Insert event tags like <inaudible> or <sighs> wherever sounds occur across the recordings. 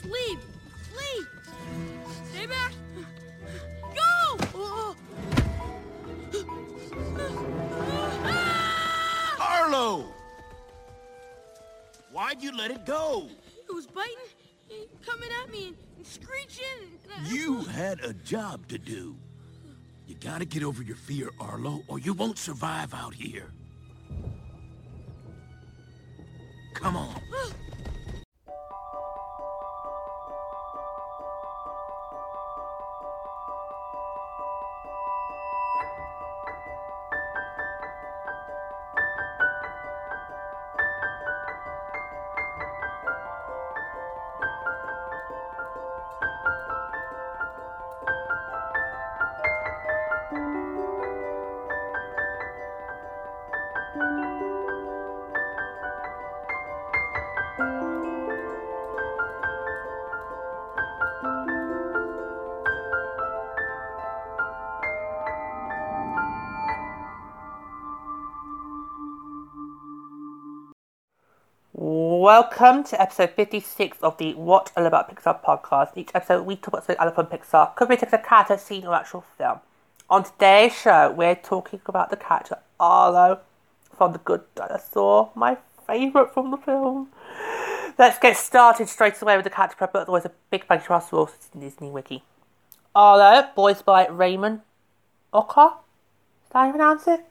Just leave. Leave. Stay back. Go. Oh. Ah! Arlo! Why'd you let it go? It was biting, coming at me, and screeching. and I- You had a job to do. You gotta get over your fear, Arlo, or you won't survive out here. Come on. Welcome to episode 56 of the What All About Pixar podcast. Each episode we talk about something other from Pixar, could be a character, scene, or actual film. On today's show, we're talking about the character Arlo from The Good Dinosaur, my favourite from the film. Let's get started straight away with the character prep, but always a big thank you to our sources in Disney Wiki. Arlo, voiced by Raymond Oka. Did I pronounce it?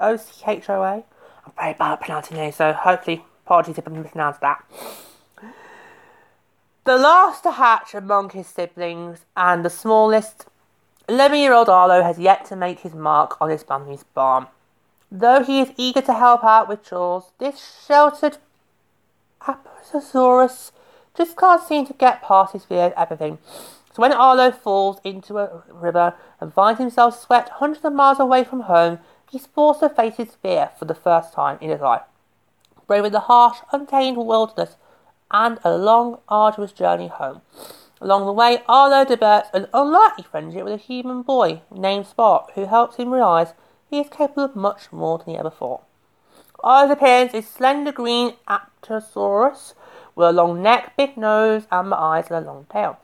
O C H O A. I'm very bad at pronouncing names, so hopefully, apologies if I mispronounced that. The last to hatch among his siblings and the smallest, 11 year old Arlo has yet to make his mark on his family's farm. Though he is eager to help out with chores, this sheltered Apatosaurus just can't seem to get past his fear of everything. So when Arlo falls into a river and finds himself swept hundreds of miles away from home, he's forced to face his fear for the first time in his life. Braving the harsh, untamed wilderness and a long, arduous journey home. Along the way, Arlo develops an unlikely friendship with a human boy named Spot, who helps him realise he is capable of much more than he ever thought. Arlo's appearance is slender green Apatosaurus with a long neck, big nose, amber eyes, and a long tail.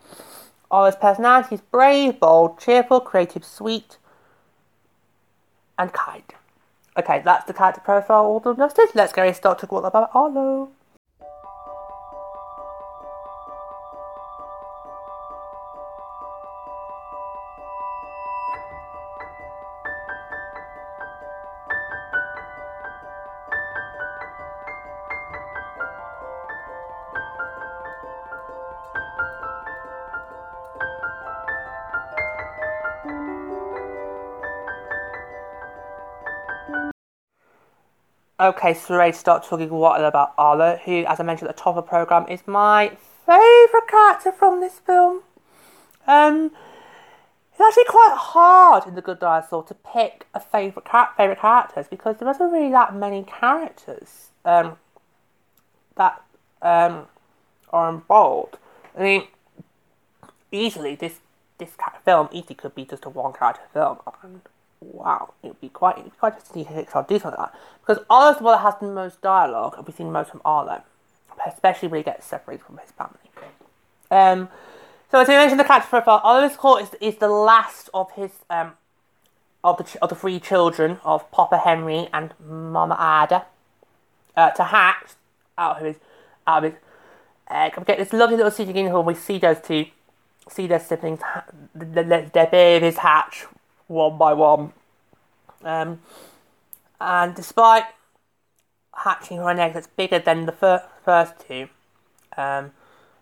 Arlo's personality is brave, bold, cheerful, creative, sweet, and kind. Okay, that's the character profile all done justice. Let's go and start talking about Arlo. Okay, so ready to start talking what about Arlo, who, as I mentioned at the top of the programme, is my favourite character from this film. Um, it's actually quite hard in The Good Dinosaur to pick a favourite char- favourite characters because there isn't really that many characters um, that um, are involved. I mean, easily this this film easily could be just a one character film, and wow, it would be quite quite interesting to see Pixar do something like that because Arlo's the one that has the most dialogue, and we've seen most from Arlo, especially when he gets separated from his family. Um, so as we mentioned, the character profile, Arlo's Court is is the last of his um of the of the three children of Papa Henry and Mama Ada uh, to hatch out of his out of his egg. We get this lovely little scene again where we see those two, see their siblings, their babies hatch one by one. Um, and despite hatching from an egg that's bigger than the fir- first two, um,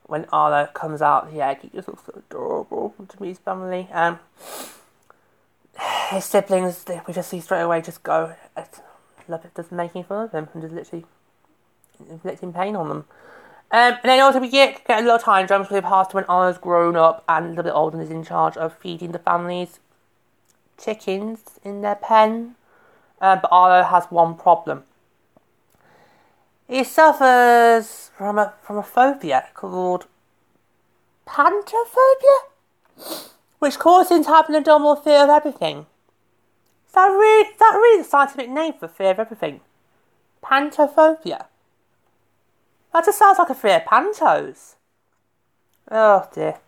when Arlo comes out the egg, he just looks so adorable to me, his family. Um, his siblings, we just see straight away just go, love it, just making fun of him and just literally inflicting pain on them. Um, and then also we get, get a of time jump to the past when Anna's grown up and a little bit older and is in charge of feeding the family's chickens in their pen. Um, but Arlo has one problem. He suffers from a from a phobia called pantophobia, which causes him to have an abnormal fear of everything. Is that really, is that really the scientific name for fear of everything? Pantophobia. That just sounds like a fear of pantos. Oh dear.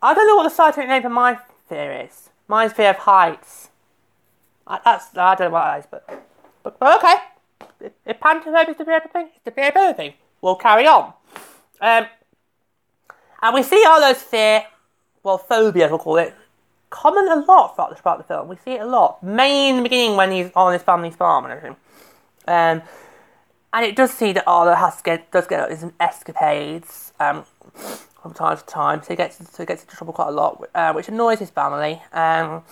I don't know what the scientific name for my fear is. Mine's fear of heights. I, that's I don't know what that is, but but, but okay. If, if pantophobia is the fear of everything, it's the fear of everything. We'll carry on. Um, and we see all those fear, well, phobias we'll call it, common a lot throughout the, film. We see it a lot. Mainly in the beginning when he's on his family's farm and everything. Um, and it does see that Arlo has to does get into some escapades um, from time to time. So he gets, so he gets into trouble quite a lot, uh, which annoys his family. Um,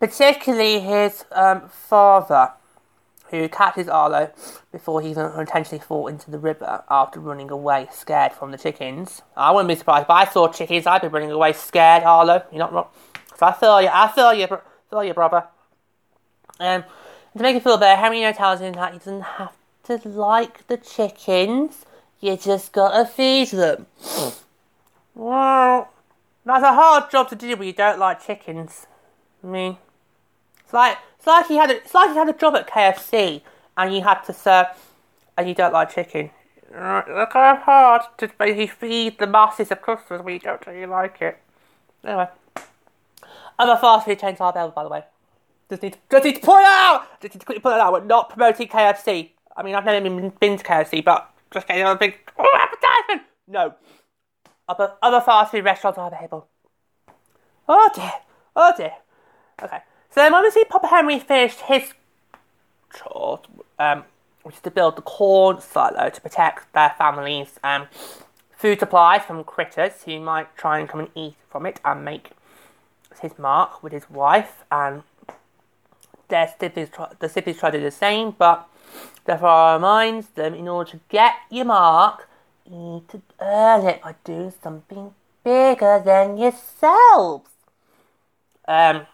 particularly his um, father, who catches Arlo before he even intentionally fall into the river after running away scared from the chickens. I wouldn't be surprised if I saw chickens, I'd be running away scared, Arlo. You're not wrong. So I feel you, I feel you, bro- feel you, brother. Um, to make it feel better, Henry tells him that he doesn't have to like the chickens, you just gotta feed them. <sniffs> well, that's a hard job to do when you don't like chickens. I mean, it's like it's like he had a, it's like he had a job at KFC and you had to serve and you don't like chicken. It's kind of hard to basically feed the masses of customers when you don't really like it. Anyway, I'm a fast food chains are by the way. Just need, to, just need to point it out. Just need to quickly point it out. We're not promoting KFC. I mean, I've never even been to KFC, but just getting a big oh, advertisement. No, other other fast food restaurants are available. Oh dear. Oh dear. Okay. So then see Papa Henry finished his chores, um, which is to build the corn silo to protect their family's um, food supplies from critters who might try and come and eat from it and make his mark with his wife and their siblings try, the siblings try to do the same, but therefore I reminds them in order to get your mark, you need to earn it by doing something bigger than yourselves. Um,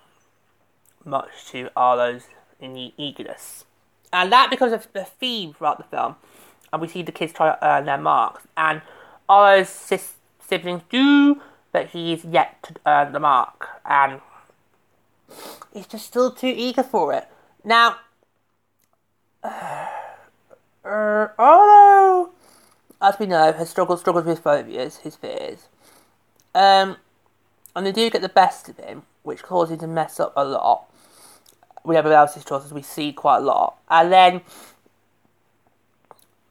much to Arlo's eagerness. And that becomes a theme throughout the film. And we see the kids try to earn their marks. And Arlo's sis- siblings do, but he's yet to earn the mark. And he's just still too eager for it. Now, uh, <sighs> Arlo, as we know, has struggled, struggled with phobias, his fears. Um, and they do get the best of him, which causes him to mess up a lot with everyone else's choices. We see quite a lot, and then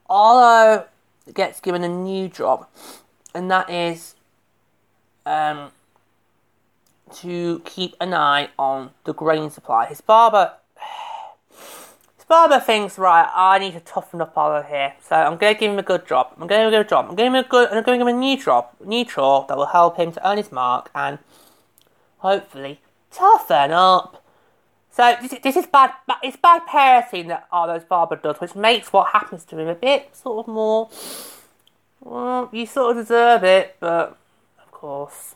Arlo gets given a new job, and that is um, to keep an eye on the grain supply. His barber, his barber thinks, right, I need to toughen up Arlo here, so I'm going to give him a good job. I'm going to give him a job. I'm going to give him a good, I'm going to give him a new job, new chore that will help him to earn his mark and hopefully toughen up. So this, is- this is bad. It's bad parenting that Arlo's barber does, which makes what happens to him a bit sort of more. Well, you sort of deserve it, but of course,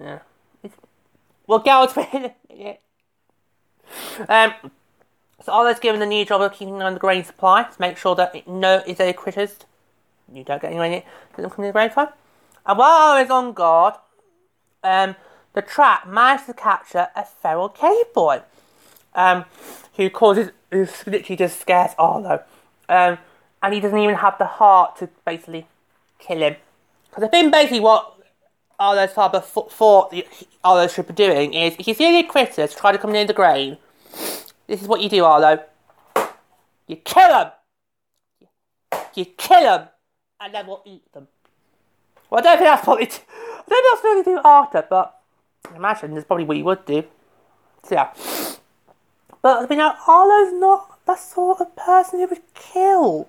yeah. It's, we'll it. <laughs> Um, so given the new job of keeping an eye on the grain supply to make sure that no is any critters. You don't get anywhere near doesn't come in the grain supply. And while is on guard, um, the trap managed to capture a feral cave boy, um, who causes, who literally just scares Arlo, um, and he doesn't even have the heart to basically kill him. Because I think basically what Arlo's father th- thought Arlo should be doing is, if you see any critters try to come near the grain, this is what you do, Arlo. You kill them. You kill them, and then we'll eat them. Well, I don't think that's what they do. I don't think that's they do after, but I imagine that's probably what you would do. So yeah. But you know, Arlo's not the sort of person who would kill.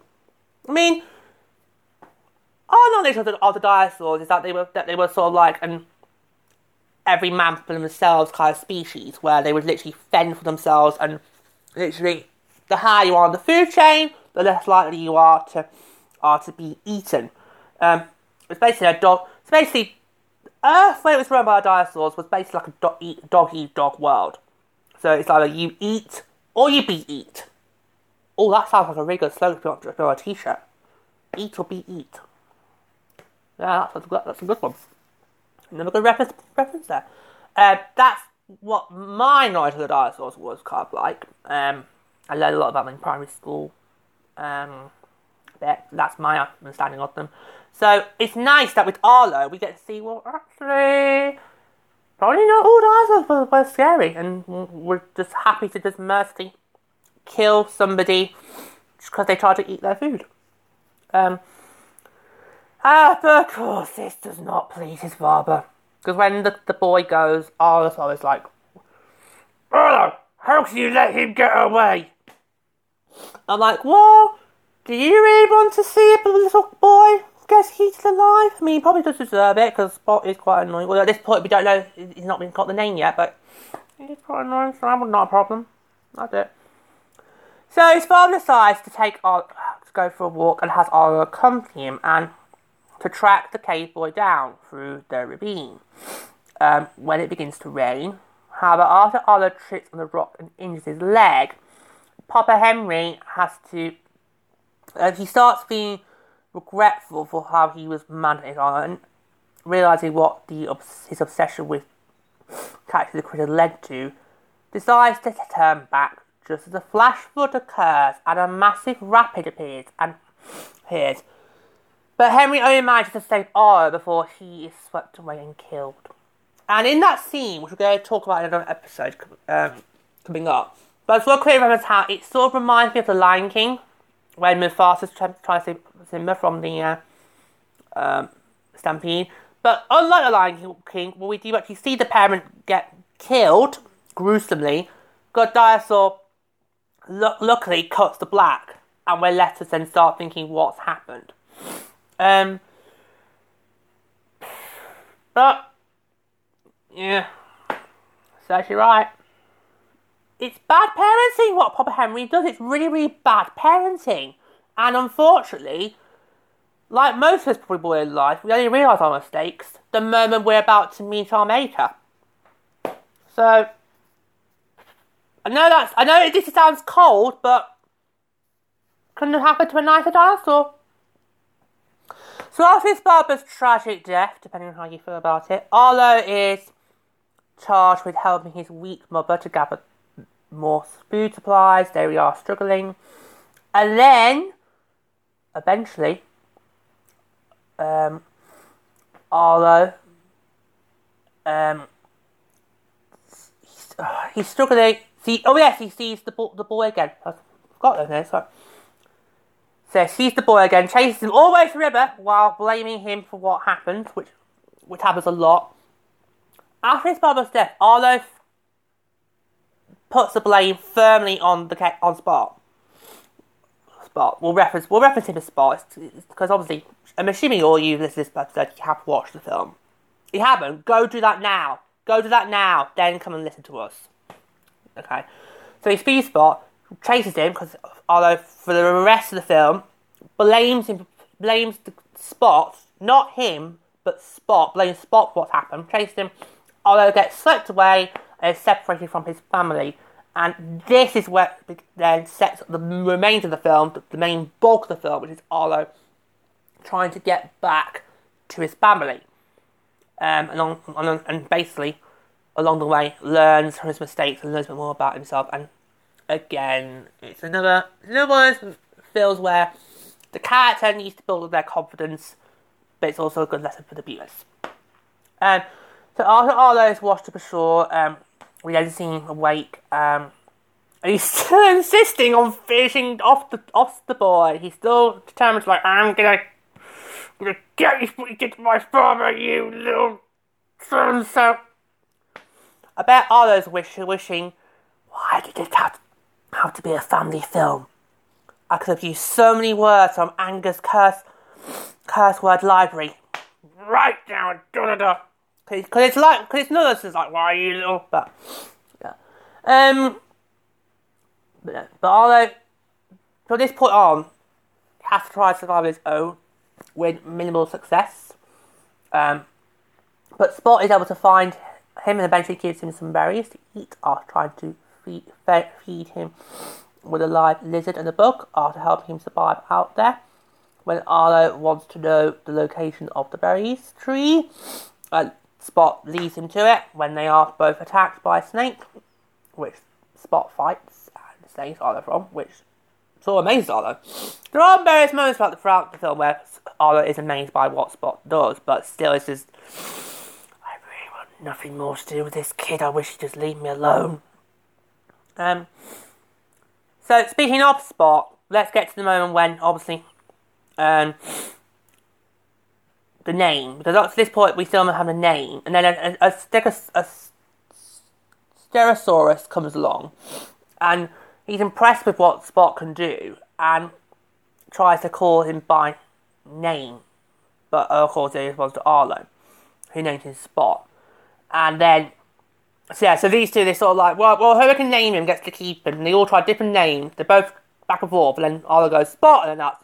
I mean, our knowledge of the, of the dinosaurs is that they were that they were sort of like an every man for themselves kind of species where they would literally fend for themselves and literally the higher you are on the food chain, the less likely you are to are to be eaten. Um, it's basically a dog. It's basically Earth when it was run by dinosaurs was basically like a dog eat dog eat dog world. So it's either you eat or you be eat. Oh, that sounds like a really good slogan on a t-shirt. Eat or be eat. Yeah, that's a that's a good one. Another good reference, reference there. Uh, that's what my knowledge of the dinosaurs was kind of like. Um, I learned a lot about them in primary school. Um, that's my understanding of them. So it's nice that with Arlo we get to see, well, actually, probably not all dinosaurs were, were scary, and we're just happy to just mercifully kill somebody just because they tried to eat their food. Um, ah, but of course, this does not please his father. Because when the, the boy goes, Arlo's is like, Arlo, how can you let him get away? I'm like, well, do you really want to see a little boy get eaten alive? I mean, he probably does deserve it because Spot is quite annoying. Well, at this point, we don't know, he's not been got the name yet, but he's quite annoying, so that's not a problem. That's it. So his father decides to take Arlo, to go for a walk and has Arlo accompany him and to track the cave boy down through the ravine. Um, when it begins to rain, however, after Arlo trips on the rock and injures his leg, Papa Henry has to. Uh, he starts being regretful for how he was managed on, realizing what the his obsession with catching the critter led to, decides to turn back just as a flash flood occurs and a massive rapid appears and appears. But Henry only manages to save Arlo before he is swept away and killed. And in that scene, which we're going to talk about in another episode um, coming up, but it's real quick remember how it sort of reminds me of The Lion King, when Mufasa's trying to save Simba from the uh, um, stampede. But unlike The Lion King, where we do actually see the parent get killed gruesomely, Good Dinosaur luckily cuts the black, and we're left to then start thinking what's happened. Um, but yeah, it's actually right. It's bad parenting what Papa Henry does. It's really, really bad parenting, and unfortunately, like most of us probably in life, we only realise our mistakes the moment we're about to meet our maker. So I know that's I know this sounds cold, but couldn't have happened to a nicer dinosaur. So after his barber's tragic death, depending on how you feel about it, Arlo is charged with helping his weak mother to gather more food supplies. We are struggling. And then, eventually, um, Arlo, um, he's, uh, he's struggling. See, oh yes, he sees the, bo- the boy again. I forgot sorry. So sees the boy again, chases him all the way to the river while blaming him for what happened, which which happens a lot. After his father's death, Arlo puts the blame firmly on the on Spot. Spot. We'll reference we'll reference him as Spot because obviously I'm assuming all you listeners to this episode you have watched the film. If you haven't, go do that now. Go do that now. Then come and listen to us. Okay. So he speeds Spot, chases him because although for the rest of the film blames him blames the Spot, not him, but Spot blames Spot for what's happened. Chases him, although gets swept away and is separated from his family. And this is where then sets the remains of the film, the main bulk of the film, which is Arlo trying to get back to his family. Um, along, along, and basically, along the way, learns from his mistakes and learns more about himself. And again, it's another, another one of those films where the character needs to build up their confidence, but it's also a good lesson for the viewers. Um, so after Arlo is washed up ashore, um, we then see him awake. Um, he's <laughs> still insisting on finishing off the off the boy. He's still determined, like I'm gonna, gonna get you to my father, you little son. So I bet Arlo's wish, wishing, why did it have, have to be a family film? I could have used so many words from Angus' curse curse word library. Right now, da da da. because it's like because it's not it's like why are you little but yeah um but, yeah, but although from this point on has to try to survive on his own with minimal success um but Spot is able to find him and eventually gives him some berries to eat after trying to feed, fe- feed him with a live lizard and a bug after helping him survive out there. When Arlo wants to know the location of the berries tree, uh, Spot leads him to it when they are both attacked by a snake, which Spot fights and saves Arlo from, which of amazes Arlo. There are various moments throughout the, throughout the film where Arlo is amazed by what Spot does, but still it's just I really want nothing more to do with this kid. I wish he'd just leave me alone. Um. So speaking of Spot, let's get to the moment when obviously, um, the name because up to this point we still don't have a name, and then a, a, a, Stegos- a Stegosaurus comes along, and he's impressed with what Spot can do, and tries to call him by name, but of course he responds to Arlo, who names him Spot, and then so yeah, so these two they sort of like well, well whoever can name him gets to keep him. And they all try different names. They're both back and forth, and then Arlo goes Spot, and then that's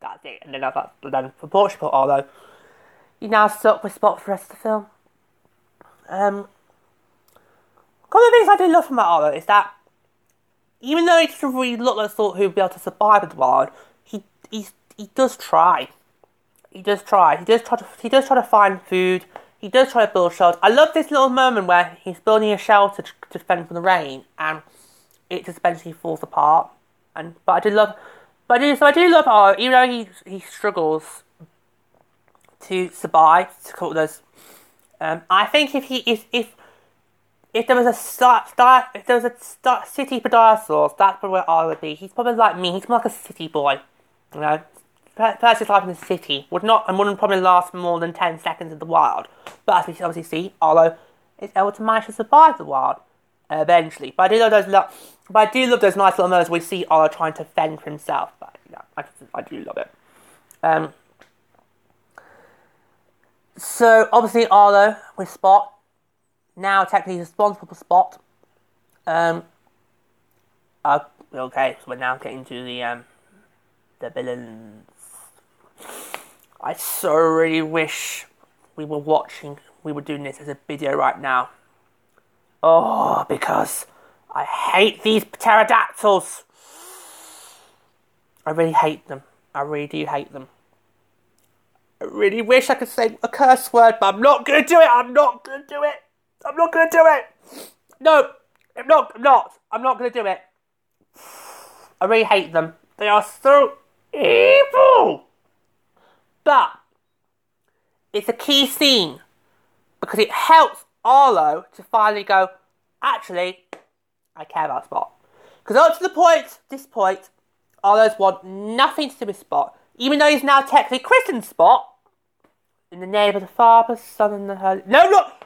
that's it. And then that's, that's then for Portugal Arlo, he's now stuck with Spot for the rest of the film. Um, one of the things I do love from Arlo is that even though he doesn't really look like the sort who'd be able to survive in the wild, he he he does try. He does try. He does try to he does try to find food. He does try to build a shelter. I love this little moment where he's building a shelter to, to defend from the rain, and it just eventually falls apart. And but I do love, but I do so I do love how even though he he struggles to survive to with those. Um, I think if he if if if there was a star, star if there was a star, city for dinosaurs, that's probably where I would be. He's probably like me. He's more like a city boy, you know. His life in the city would not and wouldn't probably last more than ten seconds in the wild. But as we obviously see, Arlo is able to manage to survive the wild eventually. But I do love those. Lo- but I do love those nice little moments we see Arlo trying to fend for himself. But I, I do love it. Um. So obviously Arlo with Spot now technically responsible for Spot. Um. Uh, okay, so we're now getting to the um the villains. I so really wish we were watching, we were doing this as a video right now. Oh, because I hate these pterodactyls. I really hate them. I really do hate them. I really wish I could say a curse word, but I'm not gonna do it. I'm not gonna do it. I'm not gonna do it. No, I'm not. I'm not. I'm not gonna do it. I really hate them. They are so evil. But it's a key scene because it helps Arlo to finally go, actually, I care about Spot. Because up to the point, this point, Arlo's want nothing to do with Spot, even though he's now technically christened Spot. In the name of the Father, Son, and the Holy. No, not,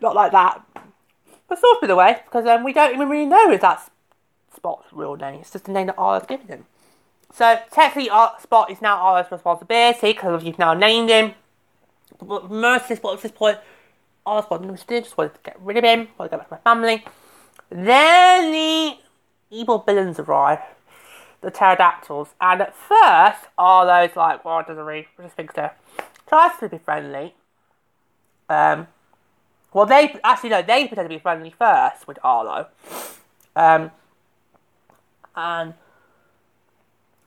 not like that. But sort of in a way, because um, we don't even really know if that's Spot's real name. It's just the name that Arlo's given him. So technically, our Spot is now Arlo's responsibility because you've now named him. But of this, at this point, Arlo's nothing to do. Just wanted to get rid of him. Want to go back to my family. Then the evil villains arrive, the pterodactyls, and at first Arlo's like, "Well, it doesn't really just think so." Tries to be friendly. Um, well, they actually no, they pretend to be friendly first with Arlo. Um, and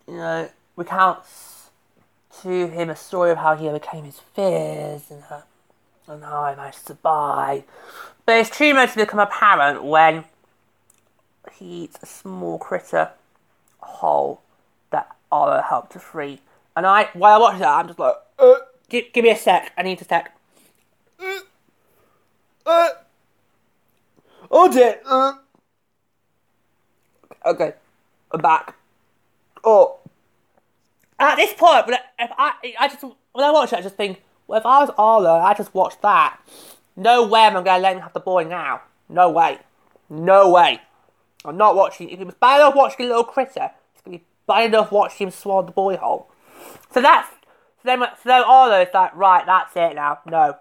you know, recounts to him a story of how he overcame his fears and, how, and how I managed to survive. But his true motive become apparent when he eats a small critter whole that Arlo helped to free. And I, while I watch that, I'm just like, uh, give, give me a sec. I need a sec. Uh, uh, oh dear. Uh. Okay, I'm back. Oh, this point, if I, I just when I watch it, I just think, well, if I was Arlo, I just watched that. No way am I going to let him have the boy now. No way. No way. I'm not watching. If it was bad enough watching a little critter, it's going to be bad enough watching him swallow the boy whole. So that's so then, so then Arlo is like, right, that's it now. No,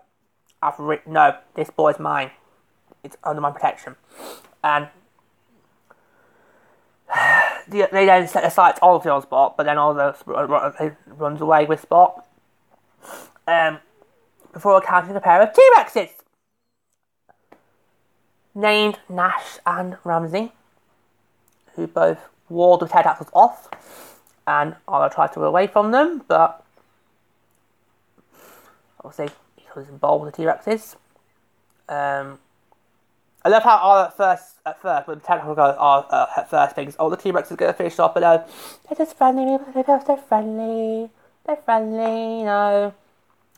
I've re- no, this boy's mine. It's under my protection. And <sighs> <sighs> the- they then set their sights on Spot, but then Arlo runs away with Spot. Um, before encountering a pair of T-Rexes named Nash and Ramsey, who both ward the pterodactyls off, and Arlo tried to run away from them, but obviously he was involved with the T-Rexes. Um, I love how Arlo at first, at first, when the pterodactyls go, oh, uh, at first thinks, oh, the T-Rex is going to finish off, but no, they're just friendly, they're friendly, they're friendly, you know,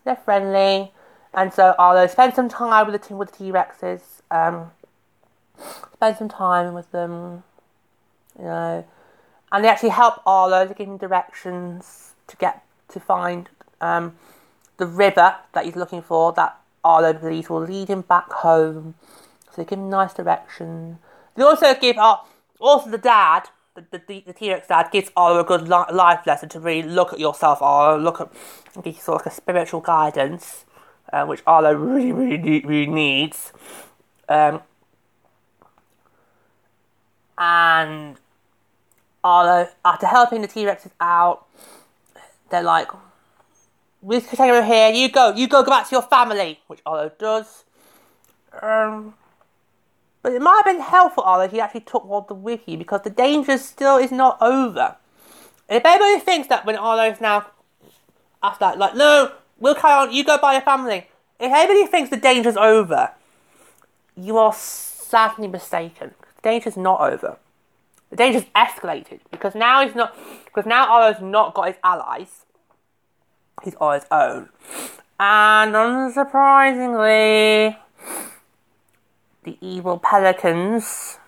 they're friendly. And so Arlo spends some time with the team with the T-Rexes, um, spend some time with them, you know, and they actually help Arlo to give him directions to get to find um, the river that he's looking for that Arlo believes will lead him back home. So they give him nice direction. They also give uh, also the dad, the the, T Rex dad, gives Arlo a good li- life lesson to really look at yourself, Arlo. Look at give you sort of like a spiritual guidance, uh, which Arlo really really really needs. Um, and Arlo, after helping the T Rexes out, they're like, "We can take over here. You go. You go. Go back to your family," which Arlo does. Um, but it might have been helpful, Arlo, if he actually took Walter with you because the danger still is not over. If anybody thinks that when Arlo's now after that, like, no, we'll carry on. You go by your family. If anybody thinks the danger's over, you are sadly mistaken. The danger's not over. The danger's escalated because now he's not because now Arlo's not got his allies. He's on his own. And unsurprisingly, the evil pelicans,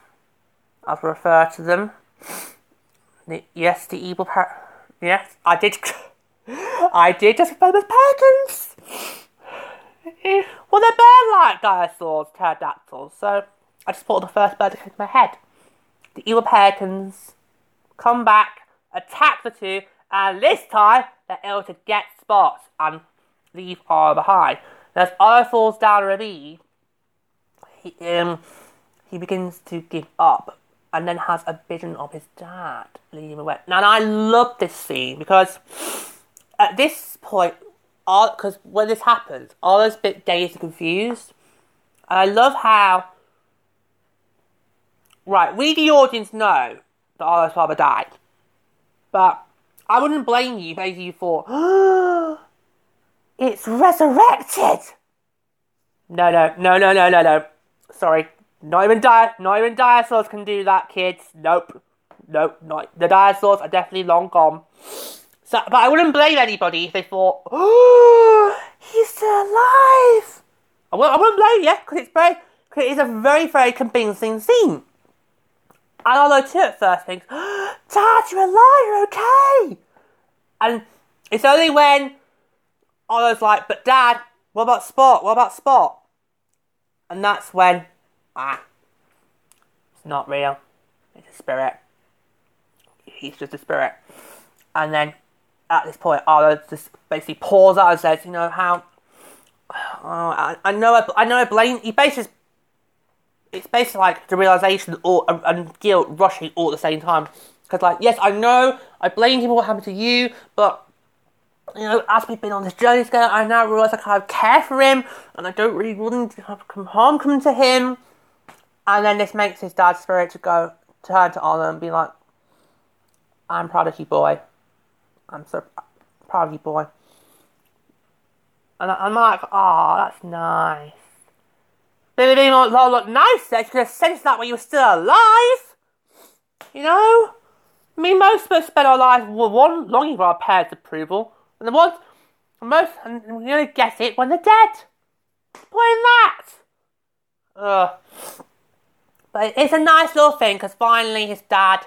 I've referred to them. The, yes, the evil per- Yes, I did. <laughs> I did just refer to pelicans. well, they're bird-like dinosaurs, pterodactyls. So I just thought the first bird that came to my head. The evil pelicans come back, attack the two, and this time they're able to get spots and leave Arlo behind. As Arlo falls down a ravine, he, um, he begins to give up and then has a vision of his dad leading him away. Now, I love this scene because at this point, because when this happens, Arlo's a bit dazed and confused. And I love how Right, we the audience know that Arlo's father died. But I wouldn't blame you if you thought, it's resurrected! No, no, no, no, no, no, no. Sorry. Not even, di- not even dinosaurs can do that, kids. Nope. Nope, not. The dinosaurs are definitely long gone. So, but I wouldn't blame anybody if they thought, oh, he's still alive! I, w- I wouldn't blame you, because it's very, cause it is a very, very convincing scene. And Arlo too at first thinks, <gasps> Dad, you're alive, you're okay. And it's only when Arlo's like, but Dad, what about Spot? What about Spot? And that's when, ah, it's not real. It's a spirit. He's just a spirit. And then at this point, Arlo just basically pours out and says, you know how, oh, I, I know, I, I know, I blame. He basically it's basically like the realization or and, guilt rushing all at the same time. Because like, yes, I know I blame people what happened to you, but you know, as we've been on this journey together, I now realise I kind of care for him, and I don't really want to have come harm come to him. And then this makes his dad's spirit to go turn to Arlo and be like, "I'm proud of you, boy. I'm so proud of you, boy." And I'm like, "Oh, that's nice." Maybe they might look nicer. You could have sensed that when you were still alive. You know? I mean, most of us spend our lives longing for our parents' approval, and the ones most and we only get it when they're dead. What's in that? Ugh. But it's a nice little thing because finally his dad,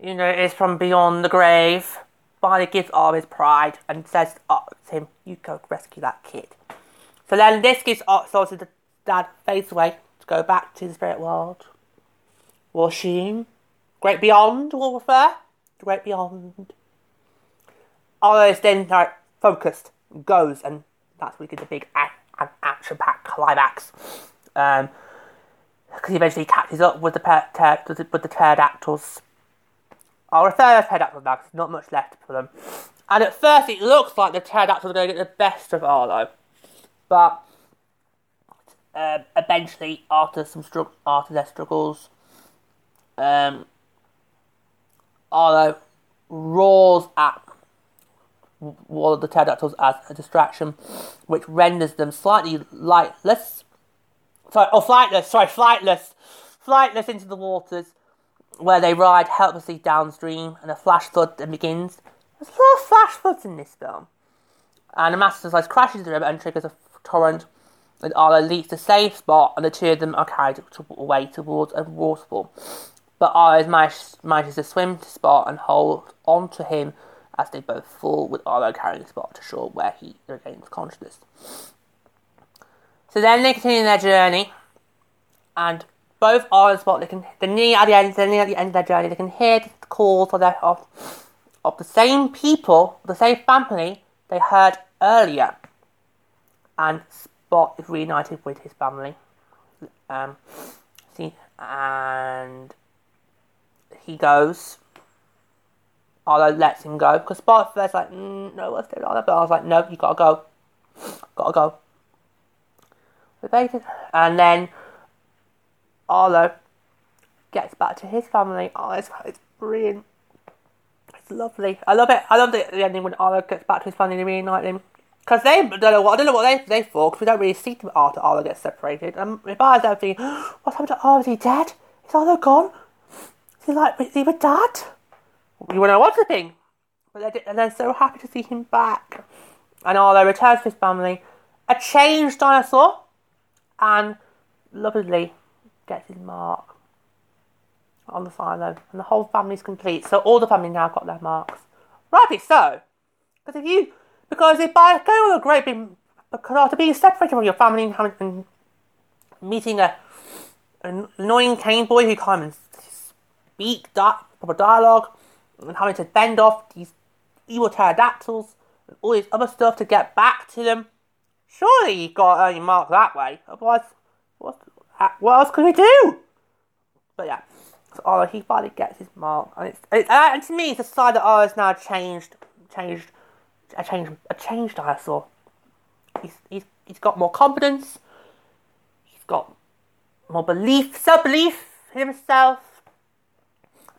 you know, is from beyond the grave. Finally gives all his pride and says oh, to him, "You go rescue that kid." So then this gives oh, also the dad fades away to go back to the spirit world. Washing. Great Beyond will refer. Great Beyond. Arlo then like, focused, goes, and that's where we get the big an action-packed climax. Um, because he eventually catches up with the per- ter- with the, pterodactyls. I'll refer to now because there's not much left for them. And at first, it looks like the pterodactyls are going to get the best of Arlo, but um, eventually, after some strugg- after their struggles, um, Arlo roars at one of the pterodactyls as a distraction, which renders them slightly lightless. Sorry, or flightless. Sorry, flightless, flightless into the waters, where they ride helplessly downstream, and a flash flood then begins. There's a lot of flash floods in this film, and a massive size crashes the river and triggers a torrent. And Arlo leaps a safe spot, and the two of them are carried away towards a waterfall. But Arlo manages, manages to swim to Spot and hold on to him as they both fall, with Arlo carrying Spot to shore where he regains consciousness. So then they continue their journey, and both Arlo and Spot, they can, they're at the end, they're at the end of their journey, they can hear the calls of, their, of, of the same people, the same family they heard earlier. And Spot is reunited with his family. Um, see, and he goes. Arlo lets him go because first like mm, no, let's do it. But I was like, no, you gotta go, gotta go. And then Arlo gets back to his family. Oh, it's, it's brilliant. It's lovely. I love it. I love the, the ending when Arlo gets back to his family they reunite him. Because they don't know what I don't know what they they thought because we don't really see them after Arlo gets separated. And if I was thinking, <gasps> what's happened to Arlo? Is he dead? Is Arlo gone? Is he like is he with dad? You wanna know what to think. But they're, they're so happy to see him back. And all. Arlo returns to his family, a changed dinosaur, and lovingly gets his mark on the silo. And the whole family's complete. So all the family now got their marks. Rightly so. Because if you, because if by going on a great big, because after being separated from your family and, having, and meeting a an annoying cane boy who can't even speak proper dialogue, and having to fend off these evil pterodactyls and all this other stuff to get back to them, surely you got your mark that way. Otherwise, what, what else can we do? But yeah, so he finally gets his mark, and it's, it, uh, and to me, it's a sign that Arlo's now changed, changed, a changed, a changed dinosaur. He's he's he's got more confidence. He's got more belief, self belief in himself,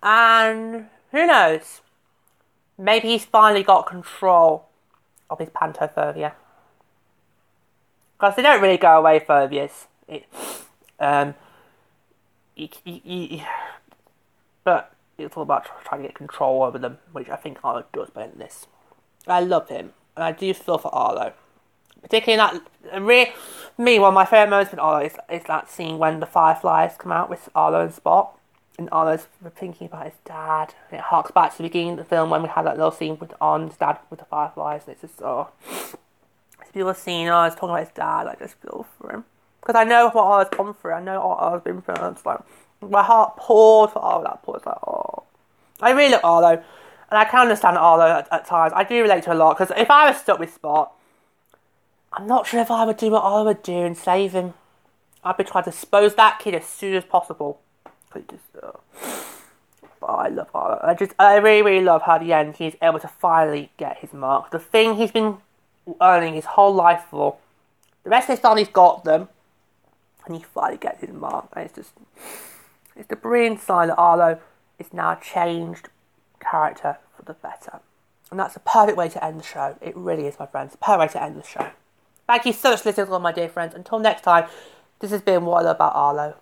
and who knows? Maybe he's finally got control of his pantophobia. Because they don't really go away phobias. It, um, you, you, but it's all about trying to get control over them, which I think Arlo does better than this. I love him, and I do feel for Arlo. Particularly in that, really, me, one of my favourite moments with Arlo is, is that scene when the Fireflies come out with Arlo and Spot. And Arlo's thinking about his dad. And it harks back to the beginning of the film when we had that little scene with on his dad with the Fireflies. And it's just, oh. It's a beautiful scene. I was talking about his dad. I just feel for him. Because I know what Arlo's gone through. I know what Arlo's been through. It's like, my heart poured for Arlo. That poured. It's like, oh. I really love Arlo. And I can understand Arlo at, at times. I do relate to a lot. Because if I was stuck with Spot, I'm not sure if I would do what Arlo would do and save him. I'd be trying to dispose that kid as soon as possible. Just, uh, but I love Arlo. I just, I really, really love how the end he's able to finally get his mark. The thing he's been earning his whole life for. The rest of his family's got them, and he finally gets his mark. And it's just, it's the brilliant sign that Arlo is now a changed character for the better. And that's a perfect way to end the show. It really is, my friends. Perfect way to end the show. Thank you so much for listening, all my dear friends. Until next time, this has been What I Love About Arlo.